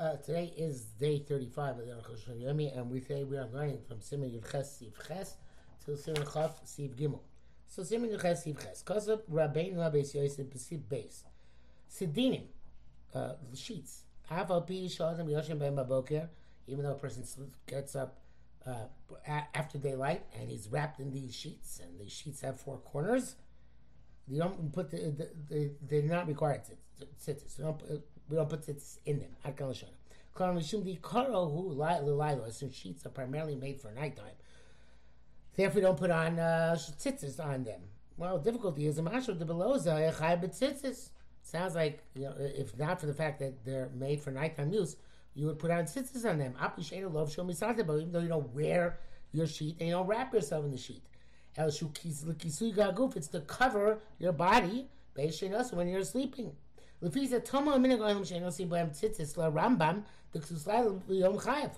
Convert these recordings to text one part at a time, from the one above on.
Uh, today is day 35 of the Aruch Yomi, and we say we are learning from Simon Yudches Siv Ches to Simon Chaf Siv Gimel. So Simon Yudches Siv Ches, Kosov Rabbeinu Rabbeis Yosef B'Siv Beis, Sidinim, uh, sheets. Aval Pi Shalom Yoshim Ben Baboker, even though a person gets up uh, after daylight and he's wrapped in these sheets, and these sheets have four corners. You don't put the, the, the they're not required to sit. So don't put, we don't put tzitzis in them. Hakal Lashon. Klar Mishum the Karo who Lila, since sheets are primarily made for nighttime. Therefore, we don't put on uh, tzitzis on them. Well, difficulty is mashal the beloza echai tzitzis. Sounds like you know, if not for the fact that they're made for nighttime use, you would put on tzitzis on them. Apishena love show misate, even though you don't wear your sheet and you don't wrap yourself in the sheet. El kisui gaguf. It's to cover your body. Beishin when you're sleeping. Chayev.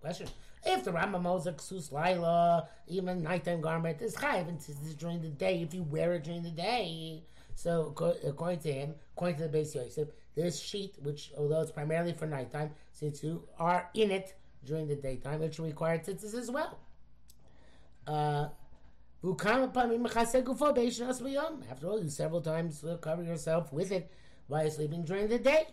Question. If the Rambam holds a Ksus Laila, even nighttime garment, is Chayev and Tzitzis during the day if you wear it during the day. So, according to him, according to the base Yosef, this sheet, which although it's primarily for nighttime, since you are in it during the daytime, it should require tzitzis as well. Uh, after all, you several times cover yourself with it while you're sleeping during the day.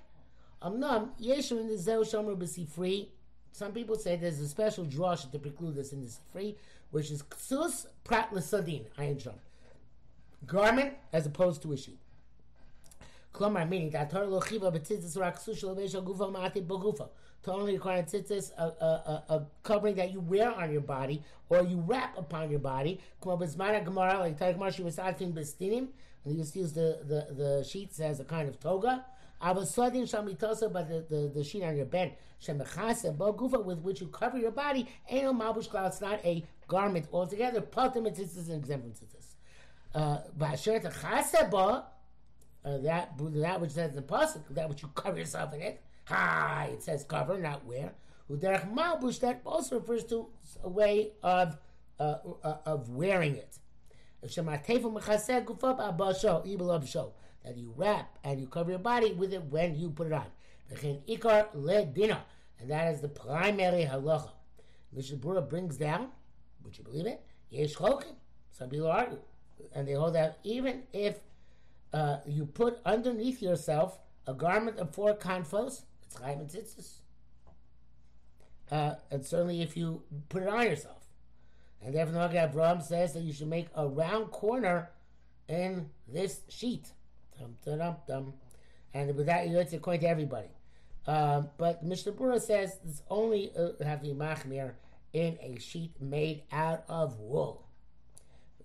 Um, Amnam, um, Yeshu in the Zeu Shomer free. Some people say there's a special drush to preclude this in the free, which is Ksus Prat L'Sadin, Ayin Shom. Garment as opposed to a sheet. Klomar, meaning that Torah lo chiva b'tzitzis rak sushal lebeishal gufa ma'atit b'gufa. To only require tzitzis, a, a, a, a covering that you wear on your body or you wrap upon your body. Kuma b'zmana gemara, like Tarik Marshi was atin b'stinim, and you just use the, the, the sheets as a kind of toga. Avasadin shamitosa, but the, the, the sheet on your bed, shemechase bogufa, with which you cover your body, ain't mabush it's not a garment altogether. Patim is an example to this. Ba'asher techase ba, that that which says the pasuk, that which you cover yourself in it. Hi, it says cover, not wear. Uderech malbush, that also refers to a way of uh, uh, of wearing it. That you wrap and you cover your body with it when you put it on. And that is the primary halacha. Mishnah Berurah brings down, would you believe it? Yesh chokim. Some people argue. And they hold that even if uh, you put underneath yourself a garment of four kanfos, it's chayim and tzitzis. Uh, and certainly if you put it on yourself. And therefore, the Magen Avraham says that you should make a round corner in this sheet. Dum, dum, dum, dum. And with that, it's according to everybody. Um, but Mishnah Berurah says it's only uh, machmir in a sheet made out of wool,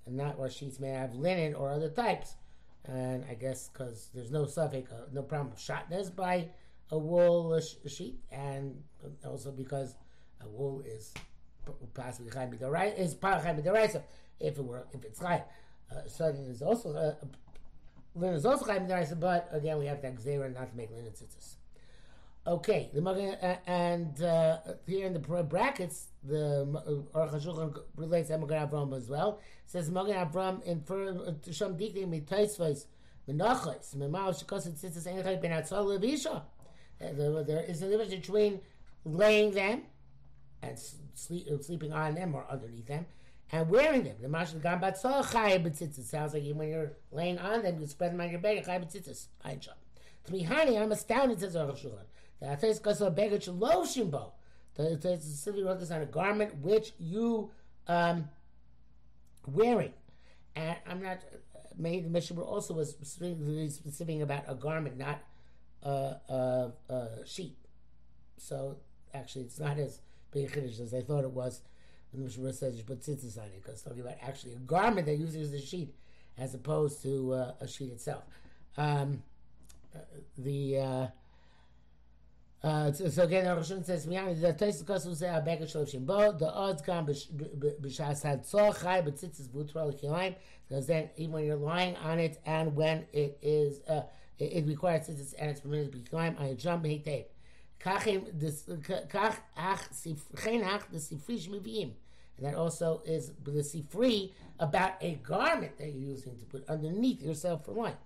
and not where sheets made out of linen or other types. And I guess because there's no suffix, uh, no problem of shotness by a wool sh- sheet, and also because a wool is possibly chaim b'daraisa is chaim b'daraisa if it were if it's chaim. Uh, Sudden is also uh, linen is also chaim b'daraisa, but again we have that gzera not to make linen tzitzis. Okay, the uh, and uh, here in the brackets, the Aruch HaShulchan relates to Magen Avram as well. It says Magen Avram in Sham Dikti Mitaisvais Menachos Memao Shekos Tzitzis Ein Ben Atzal Levisha. There is a difference between laying them and sleep, uh, sleeping on them or underneath them, and wearing them. The Mashal Gam Batzal Chayim B'tzitzis sounds like when you're laying on them, you spread them on your bed, Chayim B'tzitzis. To me, honey, I'm astounded, says Aruch Shulchan. Says because of beggar lo shimbo. It says specifically wrote this on a garment which you um, wearing. And I'm not. Maybe the Mishnah also was specifically specific about a garment, not a, a, a sheet. So actually, it's not as a as I thought it was. And the Mishnah says you put tzitzis on it because it's talking about actually a garment that uses the sheet as opposed to uh, a sheet itself. Um, uh, the uh, uh, so again, Rosh says, "The Tosis Kosu say Abeka Shloshin Bo." The odds come b'shas had tzor but tzitzis v'utral kilayim. Because then, even when you're lying on it, and when it is, uh, it, it requires tzitzis and it's permitted to be kilayim, I jump heitev. Kachim the. And that also is the sifri about a garment that you're using to put underneath yourself for lying.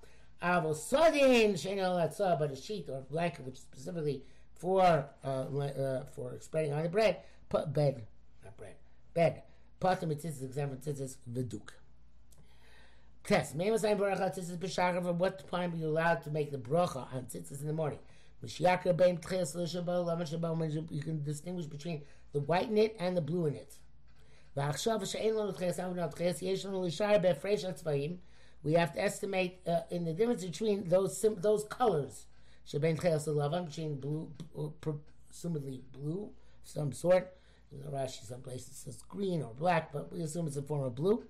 Avosodin shein al but a sheet or a blanket which is specifically for uh, uh, for spreading on the bread, put bed, not bread, bed. Pater mitzvahs exempt mitzvahs v'duk. Test. May was bracha tzitzis b'shachar. From what time are you allowed to make the bracha on tzitzis in the morning? You can distinguish between the white knit and the blue knit. We have to estimate uh, in the difference between those sim- those colors. Between blue, uh, presumably blue, some sort. In the Rashi, some places says green or black, but we assume it's a form of blue.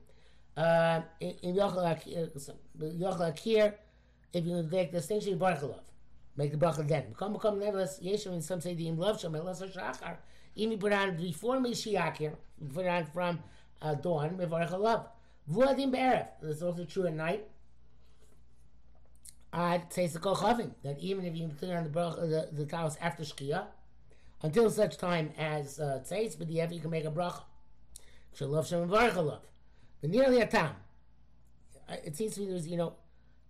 Uh, in Yochel Akir, if you make the distinction, Barchelov. Make the bracha then. Become become nevertheless, Yeshua, and some say the im love sham, elas shachar. Even put on before Mishiakir, put on from uh, dawn, Mevarach Alav. Vuadim Be'erev. That's also true at night. I'd say it's a that even if you put on the, bracha, the, the talis after Shkia, until such time as uh, tzeis, but the you can make a bracha. Shalov Shem Mevarach Alav. But nearly a time. It seems to me there's, you know,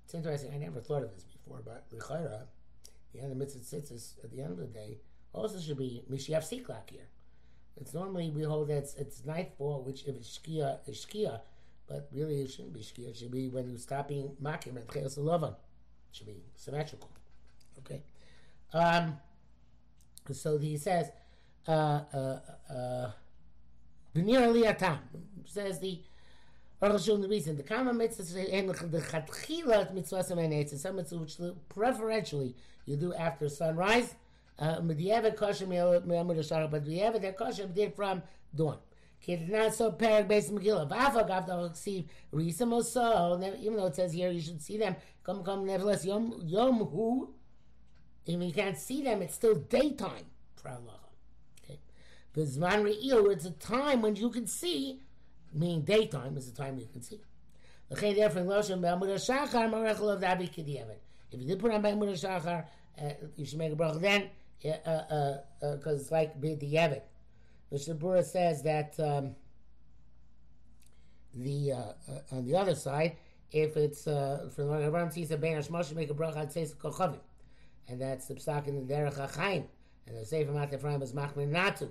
it's interesting. I never thought of this before, but L'chaira, the end of mitzvah tzitzis, at the end of the day, also should be Mishiaf Siklak here. It's normally we hold that it's, it's nightfall, which if it's Shkia, is Shkia, but really it shouldn't be Shkia. It should be when you're stopping Makim and Cheos It should be symmetrical. Okay. Um, so he says, uh, uh, uh, says the the reason the common mitzvah and the chatchila mitzvah and some mitzvah which preferentially you do after sunrise uh, Medieval kosher me'amud hashara, but Medieval they're kosher did from dawn. Not so parag based Megillah. Vafa gav the see risam also. Even though it says here you should see them. Come come nevertheless yom yom hu. Even you can't see them, it's still daytime for. Okay, v'zman re'il. It's a time when you can see. Meaning daytime is the time you can see. If you did put on Ba'amud HaShachar, uh, you should make a bracha then because uh, uh, uh, it's like the Yevit. Mishnah Berurah says that um, the on the other side, if it's uh, from the Ram sees a ben Hashmosh make a bracha, I'd say kochavim, and that's the psak in the Derech Hachaim, and the Sefer Mateh Ephraim is machmir natu,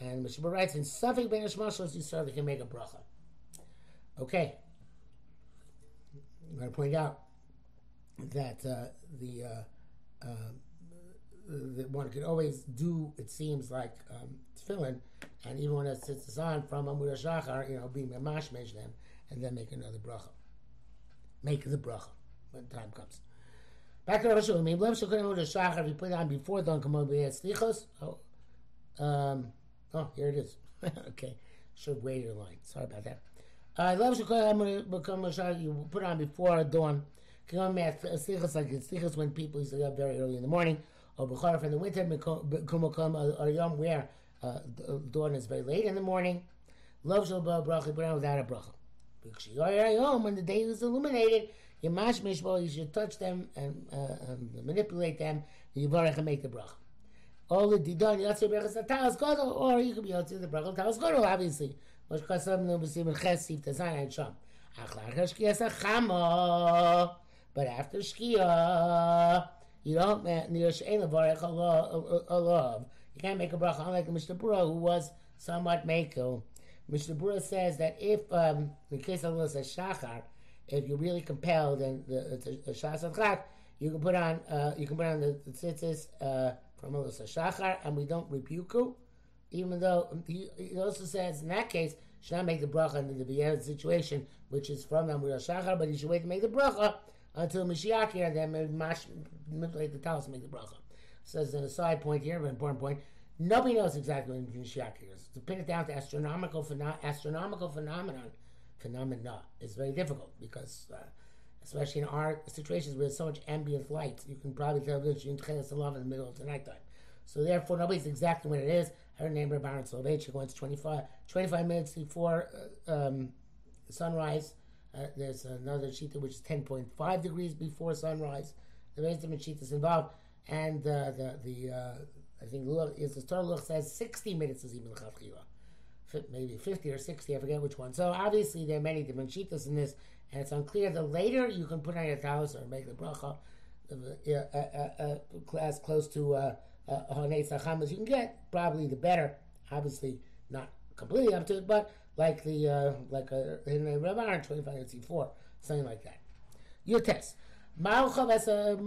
and Mishnah Berurah writes in Safik ben Hashmosh you certainly can make a bracha. Okay, I'm going to point out that uh, the uh, that one could always do, it seems like um, tefillin, and even when it sits on from Amud Shachar, you know, being a mashmesh them, and then make another bracha. Make the bracha when time comes. Back to Rav Shul. Maybe Rav Shul Amud Shachar, if you put it on before Don Kamod Slichos, oh, um, oh, here it is. okay, should wait your line. Sorry about that. I love Shul You put on before dawn. Come at slichos like slichos when people used to get up very early in the morning or Bechorif in the winter, Kumakum, or Yom where uh, dawn is very late in the morning. Love shall bracha, but without a bracha. When the day is illuminated, you should touch them and, uh, and manipulate them, you and make the bracha. All the didon yotze brachas talas gadol, or you could be yotze the bracha talas gadol, obviously. Mosh kasam no besim and ches sif tazayin and sham. Achlar but after shkiyah, you don't near Shein Allah. You can't make a bracha unlike Mishnah Berurah, who was somewhat makel. Mishnah Berurah says that if um, in case of a shachar, if you're really compelled and the, the, shas you can put on uh, you can put on the, the tzitzis uh, from Melissa Shachar, and we don't rebuke you, even though he, he, also says in that case should not make the bracha in the Biyah situation, which is from Amir Shachar, but he should wait to make the bracha until Mashiach here, then manipulate the talis make the bracha. Says in a side point here, an important point. Nobody knows exactly when Mashiach is. To pin it down to astronomical pheno- astronomical phenomenon phenomena is very difficult because, uh, especially in our situations where there's so much ambient light, you can probably tell that you're in in the middle of the nighttime. So therefore, nobody's exactly when it is. Her name Baron Soloveitchik went 25, 25 minutes before uh, um, sunrise uh, there's another shita which is 10.5 degrees before sunrise. The different shitas involved, and uh, the the uh, I think is the Torah Luch says 60 minutes is even the maybe 50 or 60, I forget which one. So obviously there are many different shitas in this, and it's unclear. The later you can put on your talis or make the bracha, uh, uh, uh, class close to uh, as you can get, probably the better. Obviously, not completely up to it, but like the uh, like a, in the Rabban twenty five and four, something like that. Your test. What is the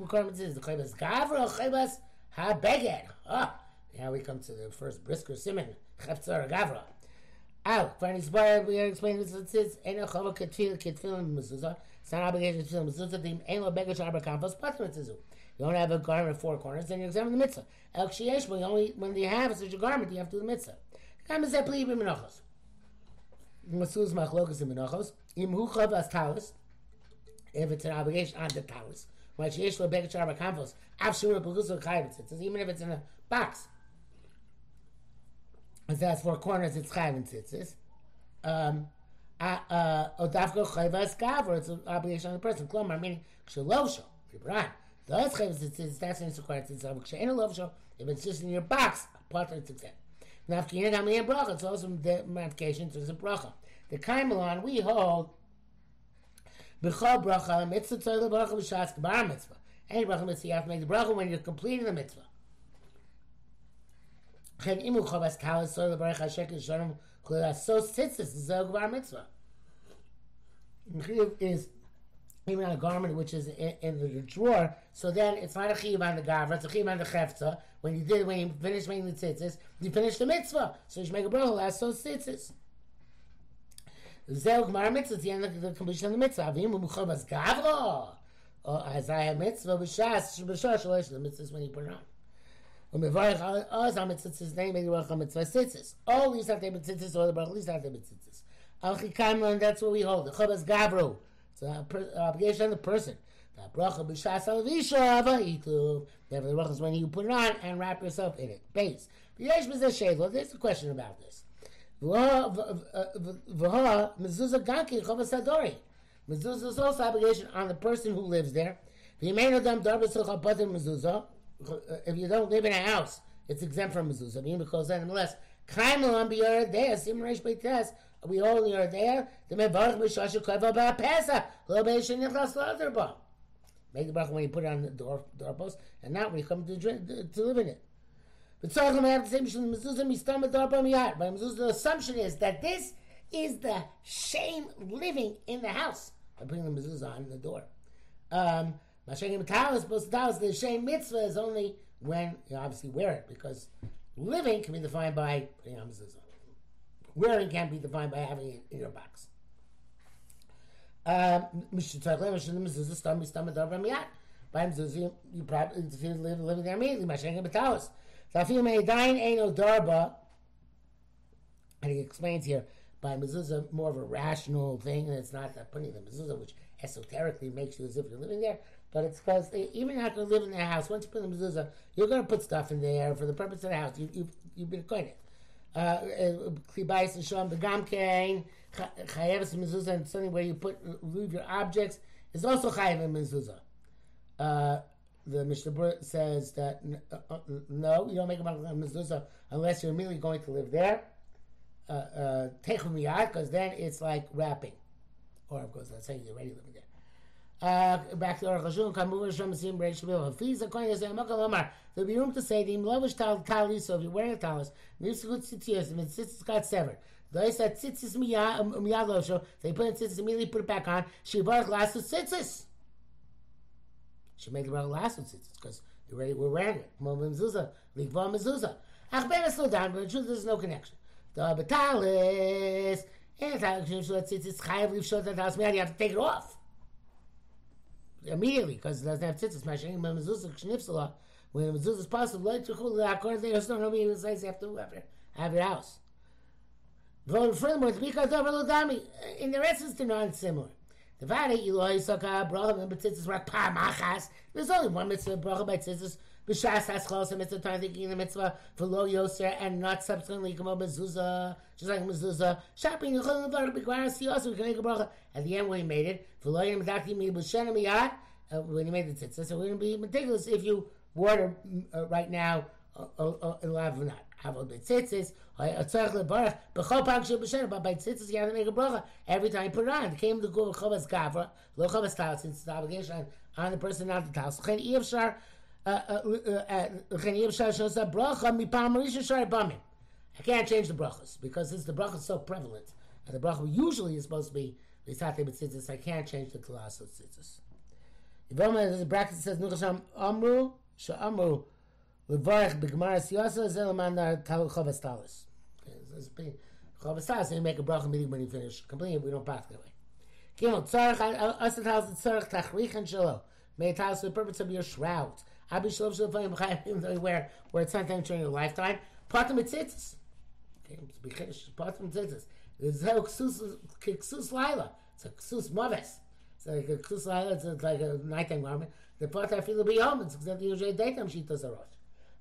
requirement? Is the chaybas gavra or chaybas ha-beged? Ah, now we come to the first brisker simon cheftzar gavra. Out. For any spire, we are explaining this. Says, "Ain't a chava ketfil ketfil mezuzah." It's not obligation to mezuzah. The ain't lo beged sharba kanfos pater mitzuzu. You don't have a garment of four corners, then you examine the mitzvah. El kshiyesh, but only when you have such a garment, you have to do the mitzvah. Kam is that plea b'menachos. Masuz machlokas in menachos. Im hu chav as talis. If it's an obligation on the talis. When sheyesh lo beged sharba kanfos. Av shura beluso chayvitz. It even if it's in a box. It says four corners, it's chayv tzitzis. Um, Odavko chayvas gaver. It's an obligation on the person. Klomar meaning kshalosho. Vibran. Chayvus it says that's an required tzitzis. Kshayin lovsho. If it's just in your box, part of it's exempt. Nafkin and Hamli bracha. It's also the modification to the bracha. The kaimelon we hold. B'chol bracha mitzvah tzayla bracha b'shas k'bar mitzvah. Any bracha mitzvah you have to make the bracha when you're completing the mitzvah. So tzitzis zog bar mitzvah. Is even on a garment which is in, in, the drawer, so then it's not a chiv on the gavra, it's a chiv on the chefza. When you did, when you finished making the tzitzis, you finished the mitzvah. So you should make a bracha last those tzitzis. Zeh gmar mitzvah, it's the end of the completion of the mitzvah. Avim umuchavas gavra. As I have oh, mitzvah b'shas, b'shas shalosh, the mitzvah is when you put it on. Umevarich oz ha mitzvah's name, make the bracha mitzvah tzitzis. All these or the bracha, at least have to be tzitzis. Al chikam, that's what we hold. The chavas gavro. It's an obligation on the person. The bracha b'shas alavisha avayitu. The bracha is when you put it on and wrap yourself in it. Base. V'yesh b'zeh shedlo. There's a question about this. V'ha mezuzah ganki chavas adori. Mezuzah is also obligation on the person who lives there. If you don't live in a house, it's exempt from mezuzah. Because then, unless kaimelam biyar there, sim reish beites, we only are there. The mevarach b'shashu kleva ba'pesa lo beishin nichlas l'aderba. Make the bracha when you put it on the door doorpost, and not when you come to drink, to live in it. But tzarchim have the same mezuzah mistam darba miyad. But the assumption is that this is the shame living in the house by putting the mezuzah on the door. Um, Mashayim Talis, supposed to us the shame mitzvah is only when you obviously wear it because living can be defined by putting on. Wearing can't be defined by having it in your box. Um, by mezuzah, you probably if you live living there immediately. Mashayim Talis. Zafim Eidain Eino Darba, and he explains here by mezuzah more of a rational thing, and it's not that putting the mezuzah, which esoterically makes you as if you're living there, but it's because even not going to live in their house. Once you put the mezuzah, you're going to put stuff in there for the purpose of the house. You, you've, you've been acquainted. Klibais and Shom, the Gamkein, Chayevis mezuzah, and something where you put leave your objects is also Chayev mezuzah. Uh, the Mishnah says that uh, uh, no, you don't make a mezuzah unless you're immediately going to live there. Uh, uh, because then it's like wrapping, or of course, let's say you're already living there. Uh, back to Aruch Hashum, Kamur Hashem Sim Reish. Fees according to Zeh Makal Omar. There'll be room to say the Imlovish Tal Talis. So if you're wearing a talis, Nifsukut Tzitzias, and the tzitzis got severed. They said tzitzis miyad um, losho. They put in tzitzis immediately, put it back on. Shivarach lasu tzitzis should make the bracha last with tzitzis because already we're wearing it. Mo mezuzah, likva mezuzah. Ach ben slow down, but in truth there's no connection. The betalis and tzitzis chayav leave short that house you have to take it off immediately because it doesn't have tzitzis. Mashing mezuzah knipsala when the mezuzah is possible. Like to chul according to the don't know me you have to have your house. Furthermore, in uh, the essence, they're not similar. The vare Eloi Saka bracha and betzitzis rak machas. There's only one mitzvah bracha by tzitzis. B'shas haschos a mitzvah time thinking the mitzvah for lo yoser and not subsequently up mezuzah, just like mezuzah. Shopping yechol nevar b'gvar siyos we can make a bracha at the end when he made it for lo yom medakti mi b'shen miyad when he made the tzitzis. So we're going to be meticulous if you water uh, right now uh, uh, uh, lav not. Havol betzitzis, a tzarech lebarach, b'chol pag shel b'shen, but by tzitzis you have to make a bracha every time you put it on. It came to go chavas gavra, lo chavas tal, since it's obligation on, the person not the tal. Uh, uh, uh, I can't change the brachas because since the bracha is so prevalent, and the bracha usually is supposed to be Lisate B'tzitzis, I can't change the of Tzitzis. Yvoma, the bracket says, Nuchasham Amru, Sha'amru, Levarech B'Gemara Siyasa, Zelaman Chavas Talis. Chavas Talis, you make a bracha meeting when you finish. Completely, we don't pass that way. Gimel, Tzarech, Asat Talis, Tzarech, Tachrich, and Shalo. May the purpose of your shroud. Abi Shalom Shalom, even though you wear, wear it sometime during your lifetime. Patim B'tzitzis. Okay, Patim B'tzitzis. There's no ksus laila. It's a ksus maves. It's like a ksus laila. It's like a nighttime garment. The feel be home. It's exactly usually daytime shitas arosh.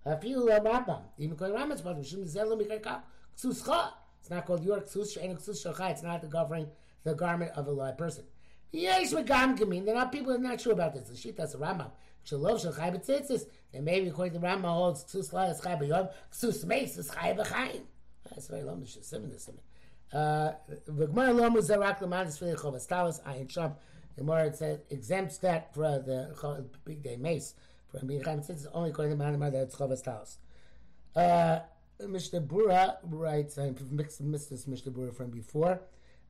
I feel a rambam. Even kol rambam's part. Mishum zelu mikayka ksus cha. It's not called your ksus. Shein ksus shachai. It's not the covering the garment of a live person. Yes, we megam gamin. They're not people are not sure about this. The shitas a rambam. Shalov shachai b'tzitzis. And maybe according to Rambam holds laila is chai b'yom. Ksus meis is chai b'chaim. That's very long. There's a in this. V'gmar lo muzarak l'manis for the talis ayin. The Gemara says exempts that for the big day mace from being chaim tzitzis only according to man that it's chovas talis. Uh. Bura writes, I mixed, missed this Mr. Bura from before,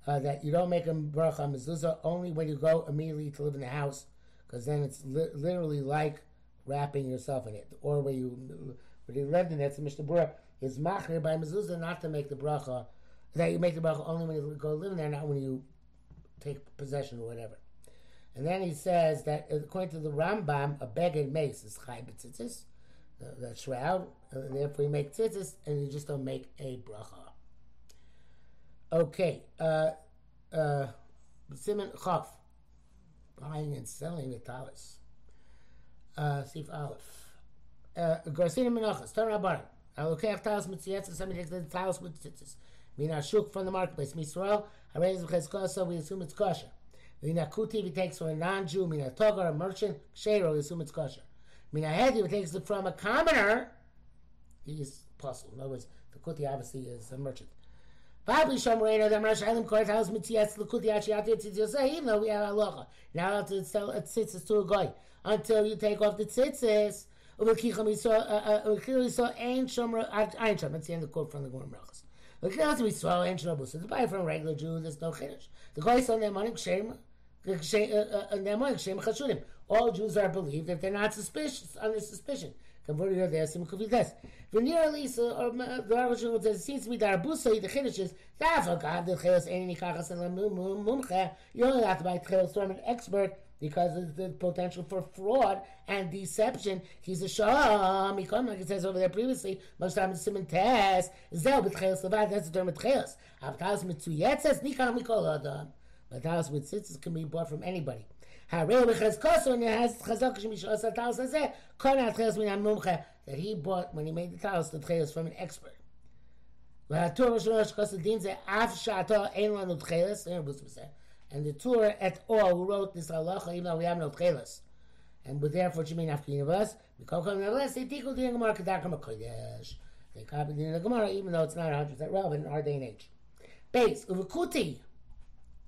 uh, that you don't make a bracha mezuzah only when you go immediately to live in the house, because then it's li- literally like wrapping yourself in it. Or when you when you lived in it, so Mr. Bura is machir by mezuzah not to make the bracha that you make the bracha only when you go live there, not when you take possession or whatever. And then he says that according to the Rambam, a beged mace is chai b'tzitzis, the, the shroud, and therefore you make tzitzis, and you just don't make a bracha. Okay, uh, uh, Simon Chaf, buying and selling the talis. Uh, Sif Aleph. Uh, Garcina Menachas. I look at talis mitziyatzis, somebody takes the talis with tzitzis. Mina shuk from the marketplace. Misrael, Harez v'chezkosa, we assume it's kosher. Mina kuti, he takes from a non-Jew, mina togar, a merchant, shero, we assume it's kosher. Mina hedi, if he takes it from a commoner, he's puzzled. In other words, the kuti obviously is a merchant. Even though we have halacha. Now allowed to sell a tzitzis to a guy until you take off the tzitzis. Uh, uh, Ein Shom. That's the end of the quote from the Gorm trouble. So to buy from a regular Jew, there's no chiddush. The guy on their money. All Jews are believed if they're not suspicious, under suspicion. Converted Lisa or uh, the Arush says it seems to be that the chiddush is God the kachas and mumcha. You only have to buy chayos from an expert because of the potential for fraud and deception. He's a sham. He comes like it says over there previously. Most times it's simon test. Zel levad. That's the term b'tcheles. Avtalas mitzuyetzes nikam mikol adam. But tzitzis can be bought from anybody. And that he bought when he made the Talos, the from an expert. And the tour at all who wrote this halacha, even though we have no chelas, and but therefore should mean afkin of us. Nevertheless, they tikkun the Gemara kedakam. They the Gemara, even though it's not 100 percent relevant in our day and age. Base uvakuti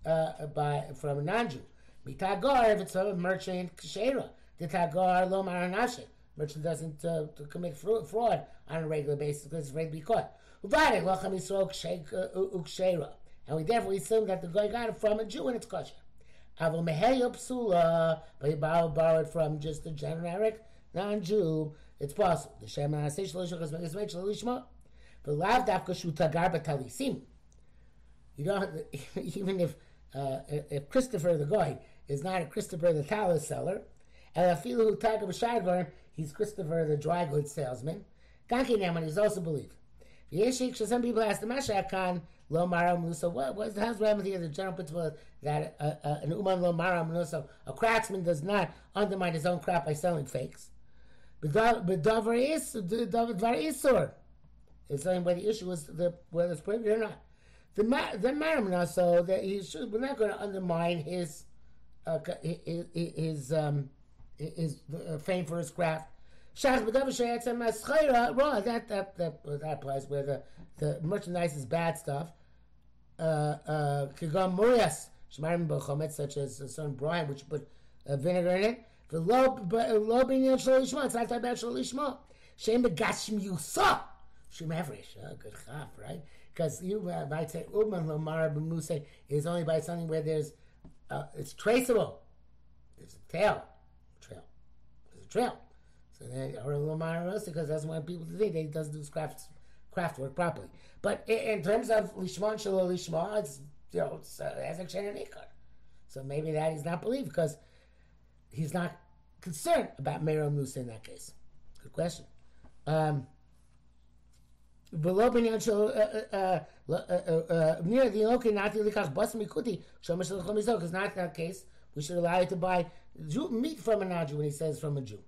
uh, by from a non-Jew. Mitagar, if it's a merchant, Kshera. The Tagar, Lo Maranashe. Merchant doesn't uh, commit fraud on a regular basis because it's afraid to be caught. Uvare, Lacham Yisrael, Kshera. And we therefore assume that the guy got it from a Jew and it's kosher. Avol meheya psula, but he borrowed, from just a generic non-Jew. It's possible. The Shem Anasei Shalosh Chas Megas Meich Shalishma. But lav dafka shu tagar batalisim. You don't even if uh, if Christopher the guy is not a Christopher the talis seller, and afilu tagar b'shadvar, he's Christopher the dry goods salesman. Ganki Neman is also believed. Some people ask the Mashak Khan, lo mara musa. What was how's remedy here? The general principle that uh, uh, an uman lo mara musa, a craftsman does not undermine his own craft by selling fakes. But isur. It's the issue is the whether it's prohibited or not. The the maram so that he should we're not going to undermine his uh, his um, his uh, fame for his craft. Well, that that that that applies where the the merchandise is bad stuff. Kigam murias shmarim b'chometz, such as a certain brine which put uh, vinegar in it. The low, low binyan shalishma. It's not talking about shalishma. Shem begashim yusa. Shem avrish. Oh, good chaf, right? Because you might say uman lomar b'musay is only by something where there's uh, it's traceable. There's a tail, trail. There's a trail. So then, or lomar because that's what people think they doesn't do his craft craft work properly. But in, in terms of lishman shalom lishma, it's you know it's uh, as a. So maybe that he's not believed because he's not concerned about Merom Musa in that case. Good question. Um, ולא בעניין של near the okay not to לקח בס מיקוטי שאומר שלך מזור because not that case we should allow you to buy Jew, meat from a non-Jew when he says from a Jew.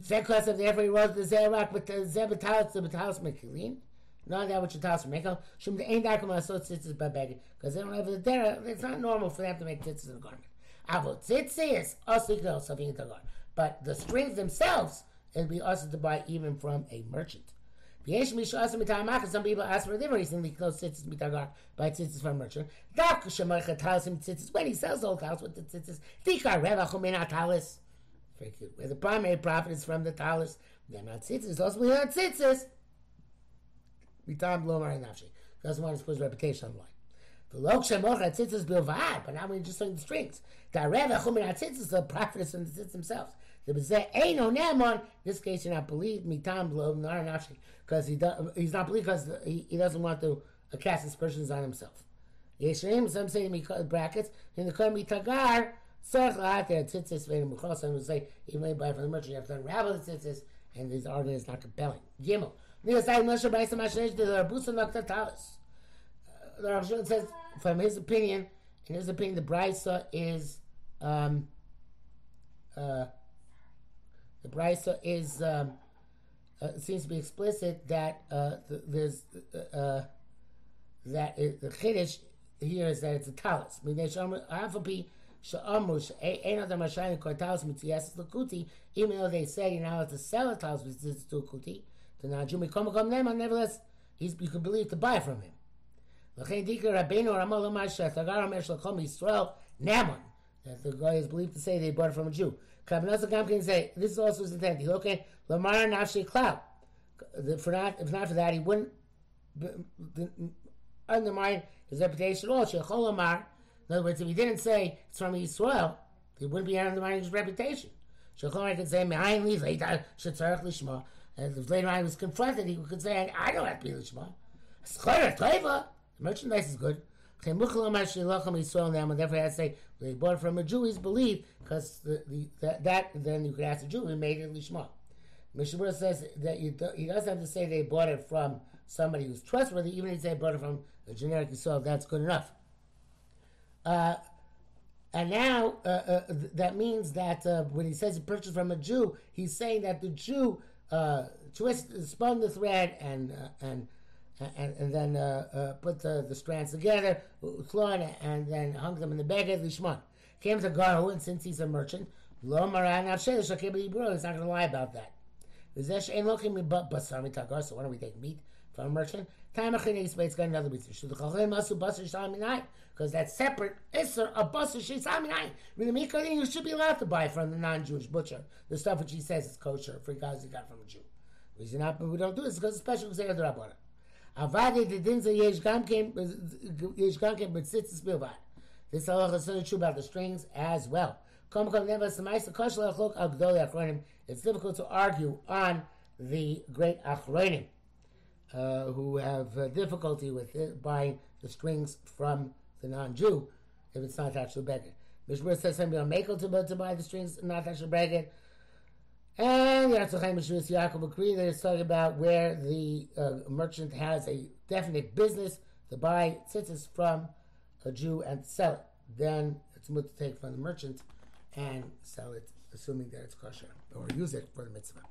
זה כוס of therefore he wrote זה רק זה בטלס זה בטלס מקילין not that what you tell us from Meko. Shum the ain't that come so tzitzis by begging because they don't have the dera. It's not normal for them to make tzitzis in a garment. Avo tzitzis also you know something in the garment, but the strings themselves it'd be also to buy even from a merchant. Some people ask for a different reason. They close tzitzis mitagar buy tzitzis from merchant. Dak shemarcha talis tzitzis when he sells whole house with the tzitzis. Dikar revach umin talis. Very good. Where the primary profit is from the talis, they're not tzitzis. Also, we not tzitzis. Mitam Lomar Nafshi. Want to put his reputation on the The lok shemocha tzitzis bilvad, but now we're just saying the strings. The rev achumin tzitzis, the prophetess and the tzitzis themselves. The bezeh no nemon. In this case, you're not believe mitam lomar nafshi because he does, he's not believe because he, he doesn't want to uh, cast aspersions on himself. Yeshim, some say brackets in the Kohen mitagar. Tzarich la'at there tzitzis ve'im muchos. Some will say even when you buy from the merchant, you have to unravel the tzitzis, and this argument is not compelling. Gimel. The Rav says, from his opinion, in his opinion, the Brisa is um, uh, the Brisa is um, uh, seems to be explicit that uh, there's uh, uh, that it, the chiddush here is that it's a talis. Even though they say you're not allowed to sell a talis because it's to a kuti, the nevertheless, he's, you can believe to buy from him. That the guy is believed to say they bought it from a Jew. Kabbalah Gam can say this is also his intent. Okay. Lamar Nafshi Cloud. For not, if not for that, he wouldn't undermine his reputation at all. Shechol Lamar. In other words, if he didn't say it's from Yisrael, he wouldn't be undermining his reputation. Shechol Lamar could say Me'ayin Liv Leitar Shetzarech Lishma. And if later on he was confronted, he could say, I don't have to be Lishma. The merchandise is good. And therefore, I say they bought it from a Jew. He's believed because the, the, that, that, then you could ask the Jew who made it lishma. Mishnah says that you do, he doesn't have to say they bought it from somebody who's trustworthy. Even if they bought it from a generic Yisrael, that's good enough. Uh, and now uh, uh, that means that uh, when he says he purchased from a Jew, he's saying that the Jew uh, twist, spun the thread, and uh, and, and and then uh, uh put the, the strands together, and then hung them in the beged lishman. Came to Garhu, and since he's a merchant, lo maran He's not going to lie about that. So why don't we take meat from a merchant? Time it's got another mitzvah. Because that's separate. Isser a basar shesaminai. Really, you should be allowed to buy from the non-Jewish butcher the stuff which he says is kosher for guys he got from a Jew. Reason not, we don't do this because it's special because the rabbanon. Avadi the din ze yesh gam kem yesh gam kem betzitzis bilvad. This halacha is true about the strings as well. It's difficult to argue on the great achronim uh, who have uh, difficulty with it, buying the strings from the non-Jew if it's not attached to a beggar. Mishmur says somebody on Makel to, to buy the strings not to beggar. And the Yatzachayim Mishmur Yaakov Akri, they're talking about where the uh, merchant has a definite business to buy tzitzis from a Jew and sell it. Then it's good to take from the merchant and sell it, assuming that it's kosher, or use it for the mitzvah.